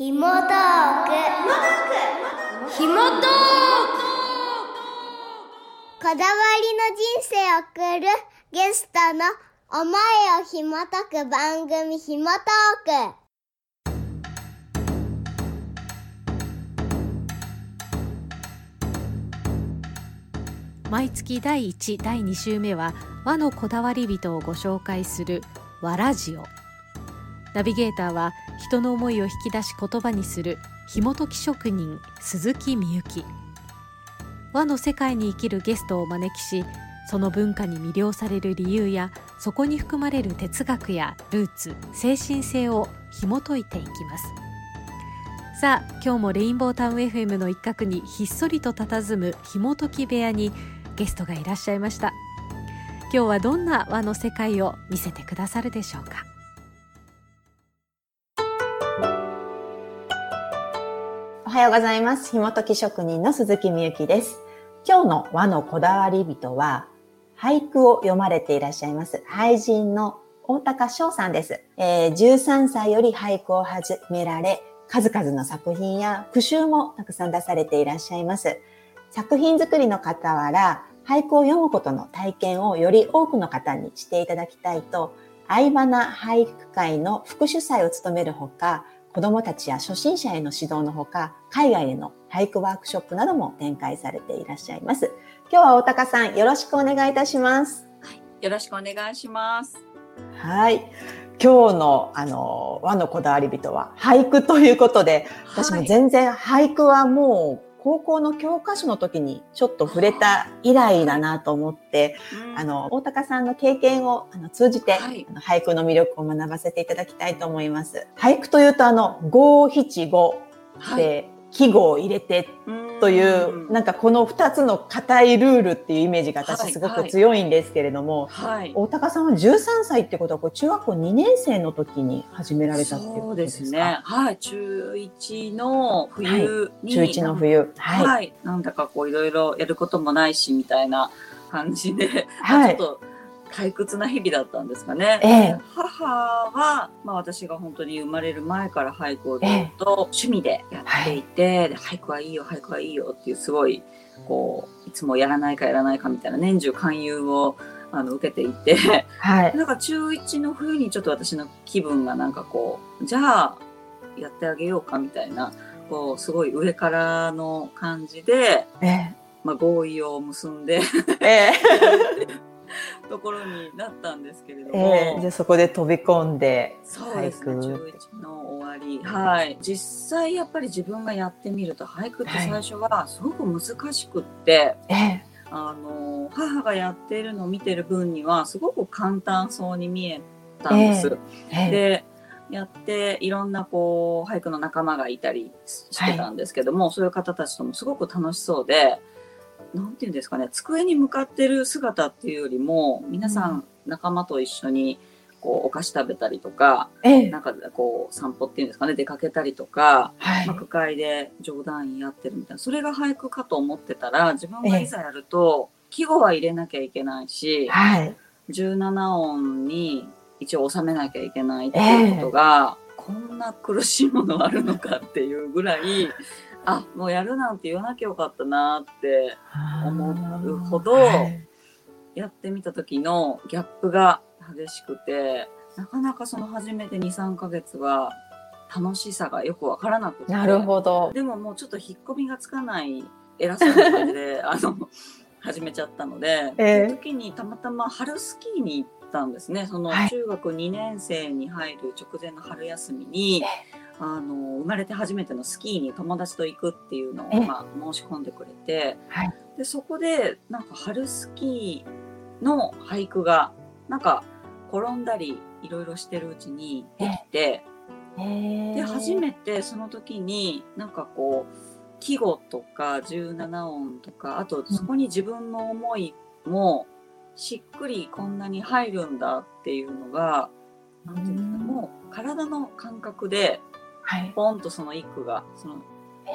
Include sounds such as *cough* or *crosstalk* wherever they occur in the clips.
ひもトークひもトークこだわりの人生を送るゲストの思いをひもとく番組ひもトーク毎月第1第2週目は和のこだわり人をご紹介する和ラジオ。ナビゲーターは人の思いを引き出し言葉にする紐解き職人鈴木みゆき。和の世界に生きるゲストをお招きしその文化に魅了される理由やそこに含まれる哲学やルーツ精神性を紐解いていきます。さあ今日もレインボータウン FM の一角にひっそりと佇む紐解き部屋にゲストがいらっしゃいました。今日はどんな和の世界を見せてくださるでしょうか？おはようございます。紐解き職人の鈴木みゆきです。今日の和のこだわり人は、俳句を読まれていらっしゃいます。俳人の大高翔さんです。えー13歳より俳句を始められ、数々の作品や句集もたくさん出されていらっしゃいます。作品作りの傍ら、俳句を読むことの体験をより多くの方にしていただきたいと、相花俳句会の副主催を務めるほか、子供たちや初心者への指導のほか、海外への俳句ワークショップなども展開されていらっしゃいます。今日は大高さん、よろしくお願いいたします。よろしくお願いします。はい。今日の、あの、和のこだわり人は俳句ということで、私も全然俳句はもう高校の教科書の時にちょっと触れた以来だなと思って、あの、大高さんの経験をあの通じて、はい。あの俳句の魅力を学ばせていただきたいと思います。俳句というと、あの、五七五はい、で、季語を入れてという、なんかこの二つの固いルールっていうイメージがはい私すごく強いんですけれども、はい。大高さんは13歳ってことは、これ中学校2年生の時に始められたってことですね。はい。中一の冬に、中1の冬。はい。はい。なんだかこういろいろやることもないしみたいな感じで、はい *laughs* ちょっと退屈な日々だったんですかね。ええ。母は、まあ私が本当に生まれる前から俳句をずっと趣味でやっていて、で俳句はいいよ、俳句はいいよっていうすごい、こう、いつもやらないかやらないかみたいな年中勧誘をあの受けていて、はい。なんか中1の冬にちょっと私の気分がなんかこう、じゃあやってあげようかみたいな、こう、すごい上からの感じで、え。まあ合意を結んで、ええ *laughs* ところになったんですけれどえも、えじゃあそこで飛び込んで、そうですね、俳句中1の終わり。はい。実際やっぱり自分がやってみると、俳句って最初はすごく難しくって、ええ。あの、母がやっているのを見てる分には、すごく簡単そうに見えたんです。ええ。で、やっていろんなこう俳句の仲間がいたりしてたんですけども、そういう方たちともすごく楽しそうで、なんていうんですかね、机に向かってる姿っていうよりも、皆さん仲間と一緒にこうお菓子食べたりとか、ええ。なんかこう散歩っていうんですかね、出かけたりとか、はい。まあ、区会で冗談言い合ってるみたいな、それが俳句かと思ってたら、自分がいざやると、季語は入れなきゃいけないし、はい。17音に一応収めなきゃいけないっていうことが、こんな苦しいものあるのかっていうぐらい、あ、もうやるなんて言わなきゃよかったなって思うほどはいやってみた時のギャップが激しくて、なかなかその初めて2、3ヶ月は楽しさがよくわからなくて。なるほど。でももうちょっと引っ込みがつかない偉そうな感じで、*laughs* あの、始めちゃったので、ええその時にたまたま春スキーに行ったんですね。そのはい中学2年生に入る直前の春休みに、あの、生まれて初めてのスキーに友達と行くっていうのええ。を、まあ、申し込んでくれて、はい。で、そこで、なんか春スキーの俳句が、なんか、転んだり、いろいろしてるうちにできて、ええ。で初めてその時になんかこう季語とか17音とかあとそこに自分の思いもしっくりこんなに入るんだっていうのがなんていうんですかうん。もう体の感覚ではい。ポンとその一句がその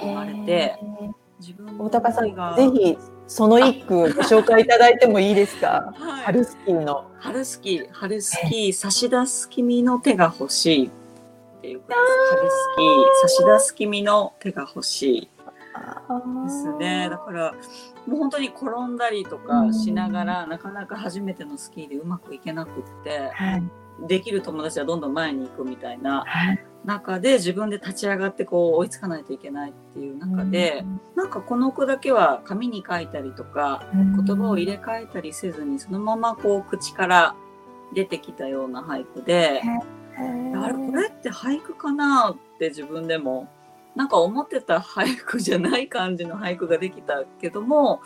生まれてええ自分の大高さん、がぜひその一句ご紹介いただいてもいいですか？*laughs* はい。春スキーの。春スキー春スキー差し出す君の手が欲しいっていうくらい春好き、差し出す君の手が欲しい。ですね。だから、もう本当に転んだりとかしながら、なかなか初めてのスキーでうまくいけなくって、はい、できる友達はどんどん前に行くみたいな中で自分で立ち上がってこう追いつかないといけないっていう中で、うん、なんかこの句だけは紙に書いたりとか、言葉を入れ替えたりせずにそのままこう口から出てきたような俳句で、あれこれって俳句かなって自分でもなんか思ってた俳句じゃない感じの俳句ができたけども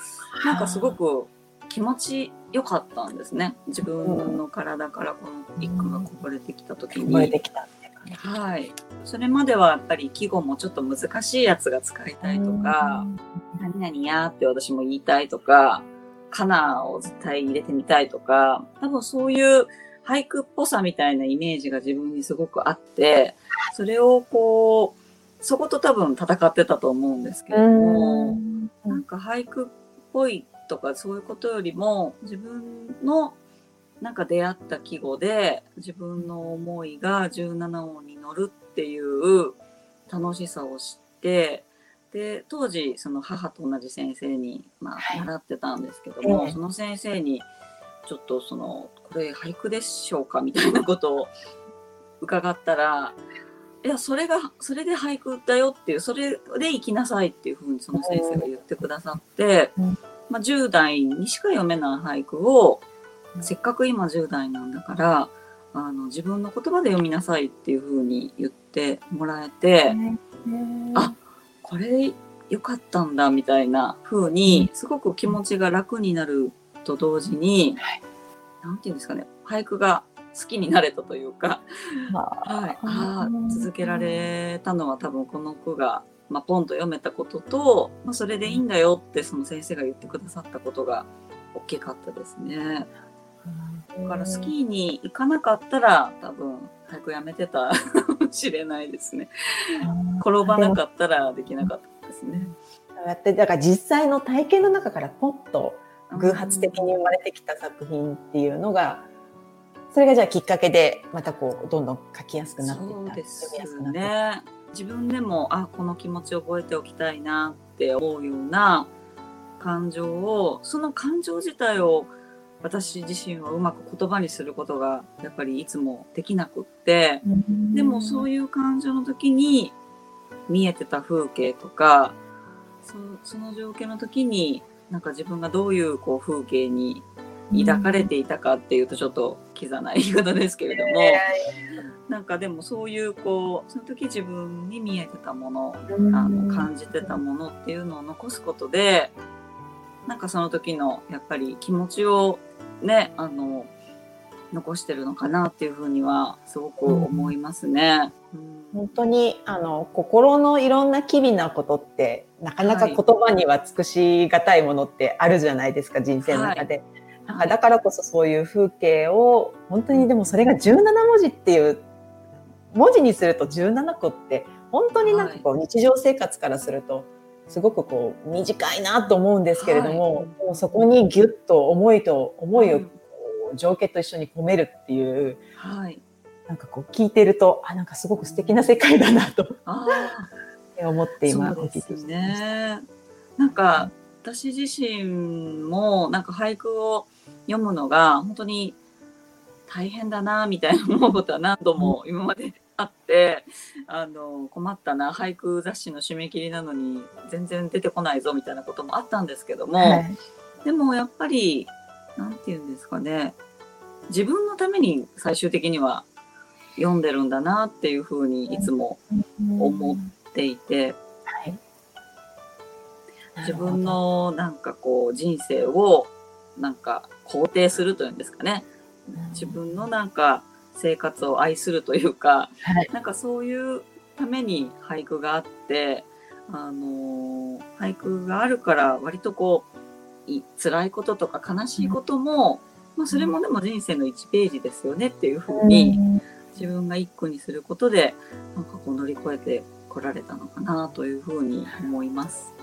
なんかすごく気持ちよかったんですね。自分の体からこの一句がこぼれてきた時に。こぼれてきたはい、それまではやっぱり季語もちょっと難しいやつが使いたいとか「何々や」って私も言いたいとか「かな」を絶対入れてみたいとか多分そういう俳句っぽさみたいなイメージが自分にすごくあってそれをこうそこと多分戦ってたと思うんですけれどもなんか俳句っぽいとかそういうことよりも自分のなんか出会った季語で自分の思いが17音に乗るっていう楽しさを知ってで当時その母と同じ先生に、まあ、習ってたんですけども、はい、その先生にちょっとそのこれ俳句でしょうかみたいなことを伺ったらいやそれがそれで俳句だよっていうそれで生きなさいっていうふうにその先生が言ってくださって、まあ、10代にしか読めない俳句をせっかく今10代なんだからあの自分の言葉で読みなさいっていうふうに言ってもらえて、あこれよかったんだみたいな風にすごく気持ちが楽になると同時に、何て言うんですかね俳句が好きになれたというか、はい、あ続けられたのは多分この句がまあ、ポンと読めたことと、まあ、それでいいんだよってその先生が言ってくださったことが大きかったですね。だからスキーに行かなかったら多分早くやめてたかもしれないですね。転ばなかったらできなかったですね。そうやってだから実際の体験の中からポッと偶発的に生まれてきた作品っていうのが、それがじゃあきっかけでまたこうどんどん書きやすくなっていったそうですね。自分でもあこの気持ちを覚えておきたいなって思うような感情をその感情自体を私自身はうまく言葉にすることがやっぱりいつもできなくって、でもそういう感情の時に見えてた風景とかそその状況の時になんか自分がどういうこう風景に抱かれていたかっていうとちょっとキザな言い方ですけれども、なんかでもそういうこうその時自分に見えてたもの、あの感じてたものっていうのを残すことでなんかその時のやっぱり気持ちをねあの残してるのかなっていうふうにはすごく思いますね。うん、本当にあの心のいろんな機微なことってなかなか言葉には尽くしがたいものってあるじゃないですか、人生の中で。はい。だからこそそういう風景を本当にでもそれが17文字っていう文字にすると17個って本当になんかこう日常生活からするとすごくこう短いなと思うんですけれども、はい、もうそこにギュッと思いと思いを情景と一緒に込めるっていう、はい、なんかこう聞いてるとあなんかすごく素敵な世界だなと思って今お聞きしてね。なんか私自身もなんか俳句を読むのが本当に大変だなみたいな思うことは何度も今まであってあの困ったな俳句雑誌の締め切りなのに全然出てこないぞみたいなこともあったんですけども、はい、でもやっぱり何て言うんですかね自分のために最終的には読んでるんだなっていうふうにいつも思っていて。自分のなんかこう人生をなんか肯定するというんですかね。自分のなんか生活を愛するというか、はい、なんかそういうために俳句があって、あのー、俳句があるから割とこう、い辛いこととか悲しいことも、まあそれもでも人生の1ページですよねっていうふうに、自分が一句にすることで、なんかこう乗り越えてこられたのかなというふうに思います。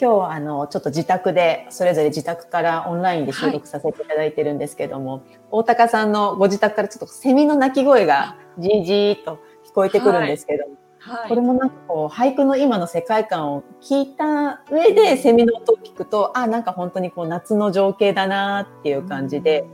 今日あのちょっと自宅でそれぞれ自宅からオンラインで収録させていただいてるんですけども、はい、大高さんのご自宅からちょっとセミの鳴き声がじーじーと聞聞こえてくるんですけど、はい。これもなんかこう俳句の今の世界観を聞いた上でセミの音を聞くとあなんか本当にこう夏の情景だなっていう感じで、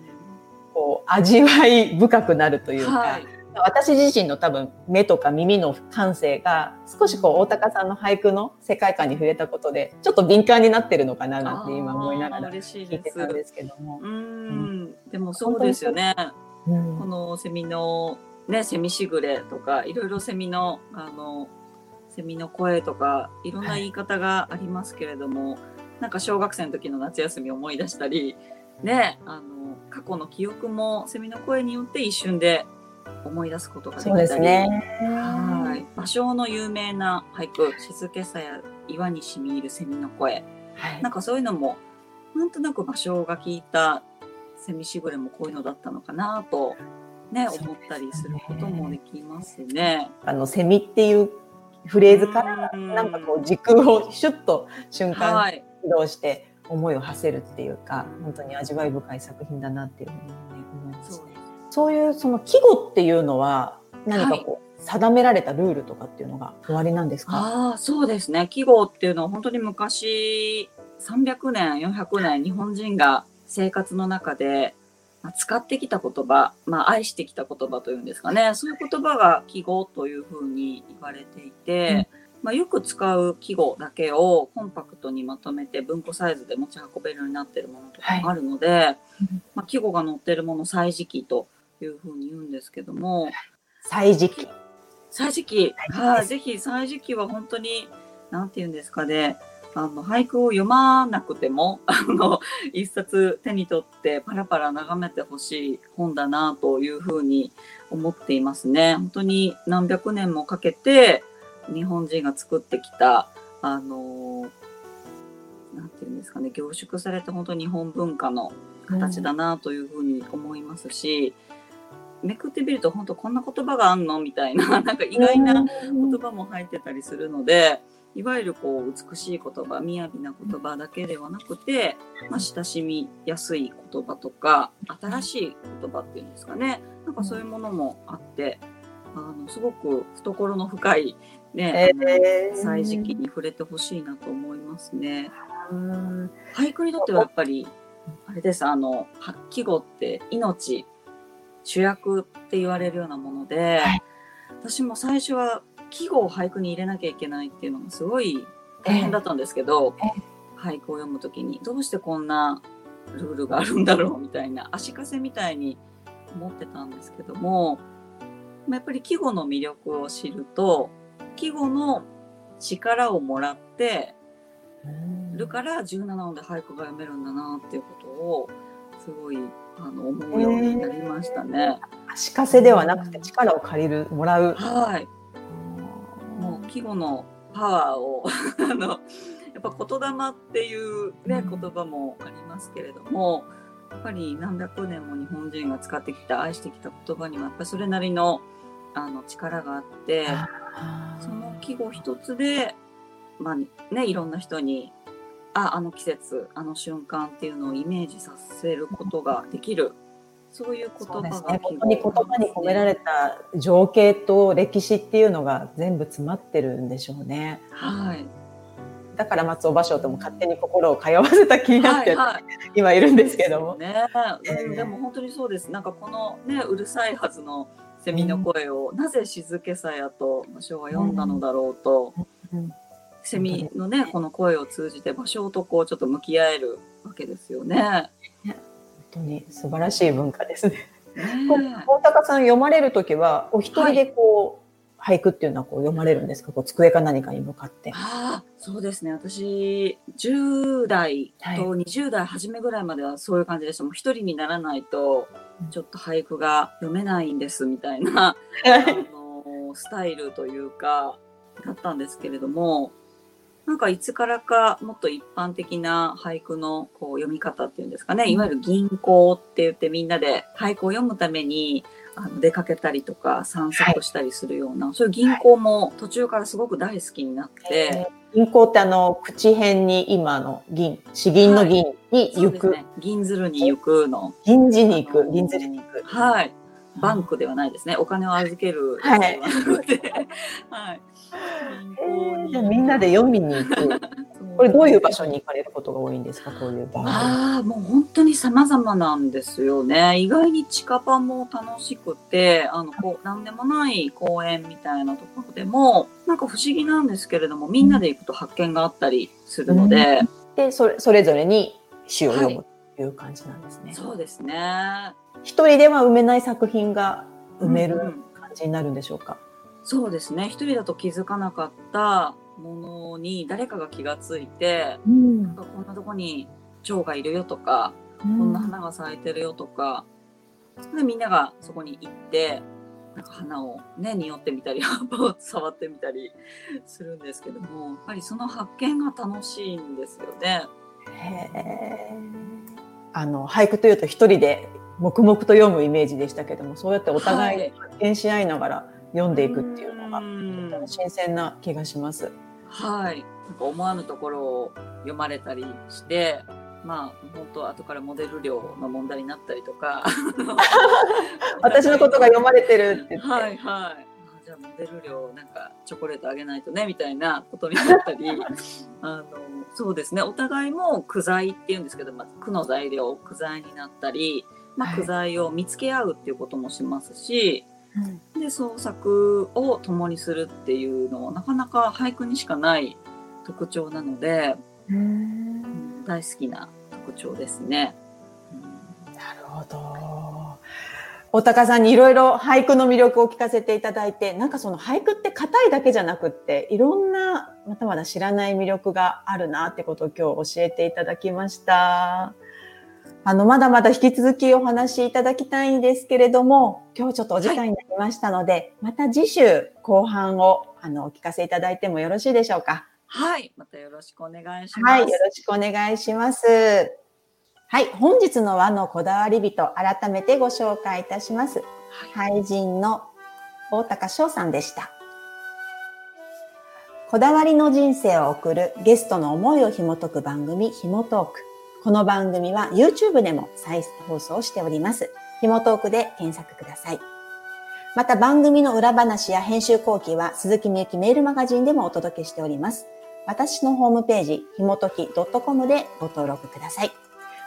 こう味わい深くなるというか、はい。私自身の多分目とか耳の感性が少しこう大高さんの俳句の世界観に触れたことでちょっと敏感になってるのかななんて今思いながらあー嬉しいです聞いてたんですけども。うーん。でもそうですよね。うんこのセミの、ね、セミしぐれとか、いろいろセミの、あの、セミの声とか、いろんな言い方がありますけれども、なんか小学生の時の夏休みを思い出したり、ね、あの、過去の記憶もセミの声によって一瞬で思い出すことができたり。そうね。はい。芭蕉の有名な俳句、静けさや岩にしみ入るセミの声。はいなんかそういうのも、なんとなく芭蕉が聞いたセミしぐれもこういうのだったのかなと、ね、ね思ったりすることもできますね。あのセミっていうフレーズからうんなんかこう時空をシュッと瞬間はい。移動して思いを馳せるっていうか本当に味わい深い作品だなっていうふうに、ね、思いますねそういうその季語っていうのは何かこう、定められたルールとかっていうのが終わりなんですか？ああ、そうですね。季語っていうのは本当に昔、300年、400年、日本人が生活の中で、まあ使ってきた言葉、まあ、愛してきた言葉というんですかね。そういう言葉が季語というふうに言われていて、まあ、よく使う季語だけをコンパクトにまとめて文庫サイズで持ち運べるようになっているものとかもあるので、うんまあ、季語が載っているもの、歳時記というふうに言うんですけども、歳時記歳時記。はいはい。ぜひ歳時記は本当に、なんて言うんですかね。あの、俳句を読まなくても、*laughs* あの、一冊手に取ってパラパラ眺めてほしい本だなというふうに思っていますね。本当に何百年もかけて日本人が作ってきた、あの、なんて言うんですかね、凝縮された本当に日本文化の形だなというふうに思いますし、めくってみると本当こんな言葉があんの？みたいな、*laughs* なんか意外な言葉も入ってたりするので、いわゆるこう美しい言葉、雅な言葉だけではなくて、まあ、親しみやすい言葉とか、新しい言葉っていうんですかね。なんかそういうものもあって、あの、すごく懐の深いね、あのえー歳時記に触れてほしいなと思いますね。うん俳句にとってはやっぱり、あれです、あの、は季語って命、主役って言われるようなもので、はい。私も最初は季語を俳句に入れなきゃいけないっていうのがすごい大変だったんですけど、俳句を読むときに、どうしてこんなルールがあるんだろうみたいな、足かせみたいに思ってたんですけども、まあやっぱり季語の魅力を知ると、季語の力をもらって、るから17音で俳句が読めるんだなっていうことをすごいあの思うようになりましたね。足かせではなくて力を借りるもらう。はい。もう季語のパワーを *laughs* あのやっぱ言霊っていうねうん言葉もありますけれども、やっぱり何百年も日本人が使ってきた愛してきた言葉にはやっぱりそれなりのあの力があって。その季語一つで、まあね、いろんな人に、あ、あの季節、あの瞬間っていうのをイメージさせることができる。そういう言葉がね。本当に言葉に込められた情景と歴史っていうのが全部詰まってるんでしょうね。はい。だから松尾芭蕉とも勝手に心を通わせた気になって、はい、はい。今いるんですけども。ね、ええうんでも本当にそうです。なんかこのね、うるさいはずのセミの声を、なぜ静けさやと芭蕉は読んだのだろうと、うんセミのね、この声を通じて芭蕉とこうちょっと向き合えるわけですよね。本当に素晴らしい文化ですね。大高さん読まれるときはお一人でこう、俳句っていうのはこう読まれるんですか？こう机か何かに向かって。ああ、そうですね。私、10代と20代初めぐらいまではそういう感じでした。もう一人にならないとうん、ちょっと俳句が読めないんですみたいな、*laughs* あの、スタイルというか、だったんですけれども、なんかいつからかもっと一般的な俳句のこう読み方っていうんですかね、いわゆる銀行って言ってみんなで俳句を読むためにあの出かけたりとか散策したりするような、そういう銀行も途中からすごく大好きになって、銀行ってあの口辺に今の銀詩銀の銀に行く、そうですね、銀鶴に行くの。銀寺に行く。銀鶴に行く。はい。バンクではないですね。お金を預けるはい。はい。銀行にじゃあみんなで読みに行く。これどういう場所に行かれることが多いんですか？こういう場合。ああ、もう本当に様々なんですよね。意外に近場も楽しくて、あの、こう、なんでもない公園みたいなところでも、なんか不思議なんですけれども、みんなで行くと発見があったりするので、で、それそれぞれに詩を読むという感じなんですね。そうですね。一人では埋めない作品が埋めるうんうん感じになるんでしょうか？そうですね。一人だと気づかなかったものに誰かが気がついて、うんなんかこんなとこに蝶がいるよとか、こんな花が咲いてるよとか、でみんながそこに行って、なんか花をね、匂ってみたり、葉っぱを触ってみたりするんですけども、やっぱりその発見が楽しいんですよね。あの俳句というと一人で黙々と読むイメージでしたけども、そうやってお互い発見し合いながら読んでいくっていうのがうん新鮮な気がします。はい。なんか思わぬところを読まれたりして、まあ、本当後からモデル料の問題になったりとか。*laughs* 私のことが読まれてるって。はいはい。あじゃあモデル料なんかチョコレートあげないとねみたいなことになったり *laughs* あのそうですねお互いも句材っていうんですけど、まあ、句の材料句材になったり、まあ、はい句材を見つけ合うっていうこともしますし、うんで創作を共にするっていうのはなかなか俳句にしかない特徴なので、うん大好きな特徴ですね。うんなるほど。大高さんにいろいろ俳句の魅力を聞かせていただいて、なんかその俳句って硬いだけじゃなくって、いろんな、まだまだ知らない魅力があるなってことを今日教えていただきました。あの、まだまだ引き続きお話しいただきたいんですけれども、今日ちょっとお時間になりましたので、また次週後半をあのお聞かせいただいてもよろしいでしょうか？はい、またよろしくお願いします。はい、よろしくお願いします。はい、本日の和のこだわり人、改めてご紹介いたします。俳人の大高翔さんでした。こだわりの人生を送るゲストの思いを紐解く番組、ひもトーク。この番組は YouTube でも再放送しております。ひもトークで検索ください。また番組の裏話や編集後期は鈴木みゆきメールマガジンでもお届けしております。私のホームページ、ひもとき .com でご登録ください。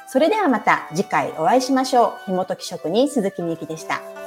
それではまた次回お会いしましょう。ひもとき職人鈴木みゆきでした。